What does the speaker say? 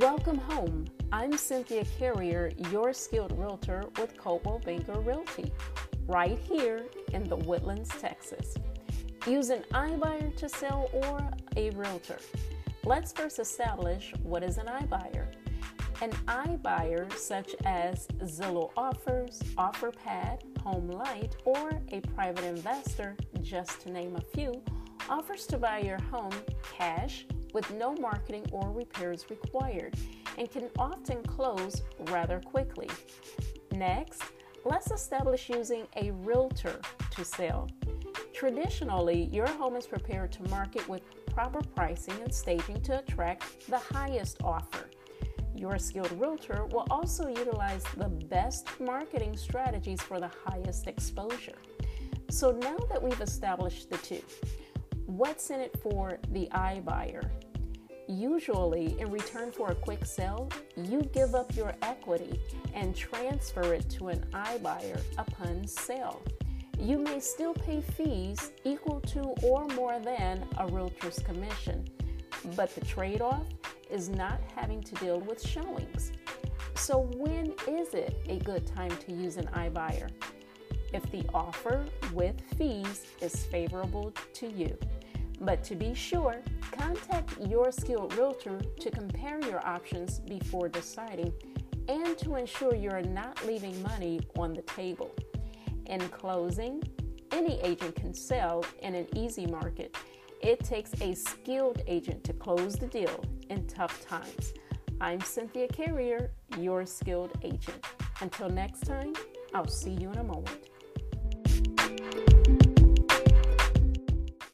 Welcome home. I'm Cynthia Carrier, your skilled realtor with Coldwell Banker Realty, right here in the Woodlands, Texas. Use an iBuyer to sell or a realtor. Let's first establish what is an iBuyer. An iBuyer, such as Zillow Offers, OfferPad, HomeLight, or a private investor, just to name a few, offers to buy your home cash with no marketing or repairs required and can often close rather quickly. Next, let's establish using a realtor to sell. Traditionally, your home is prepared to market with proper pricing and staging to attract the highest offer. Your skilled realtor will also utilize the best marketing strategies for the highest exposure. So now that we've established the two, what's in it for the iBuyer? Usually, in return for a quick sale, you give up your equity and transfer it to an iBuyer upon sale. You may still pay fees equal to or more than a realtor's commission, but the trade off is not having to deal with showings. So, when is it a good time to use an iBuyer? If the offer with fees is favorable to you. But to be sure, contact your skilled realtor to compare your options before deciding and to ensure you're not leaving money on the table. In closing, any agent can sell in an easy market. It takes a skilled agent to close the deal in tough times. I'm Cynthia Carrier, your skilled agent. Until next time, I'll see you in a moment.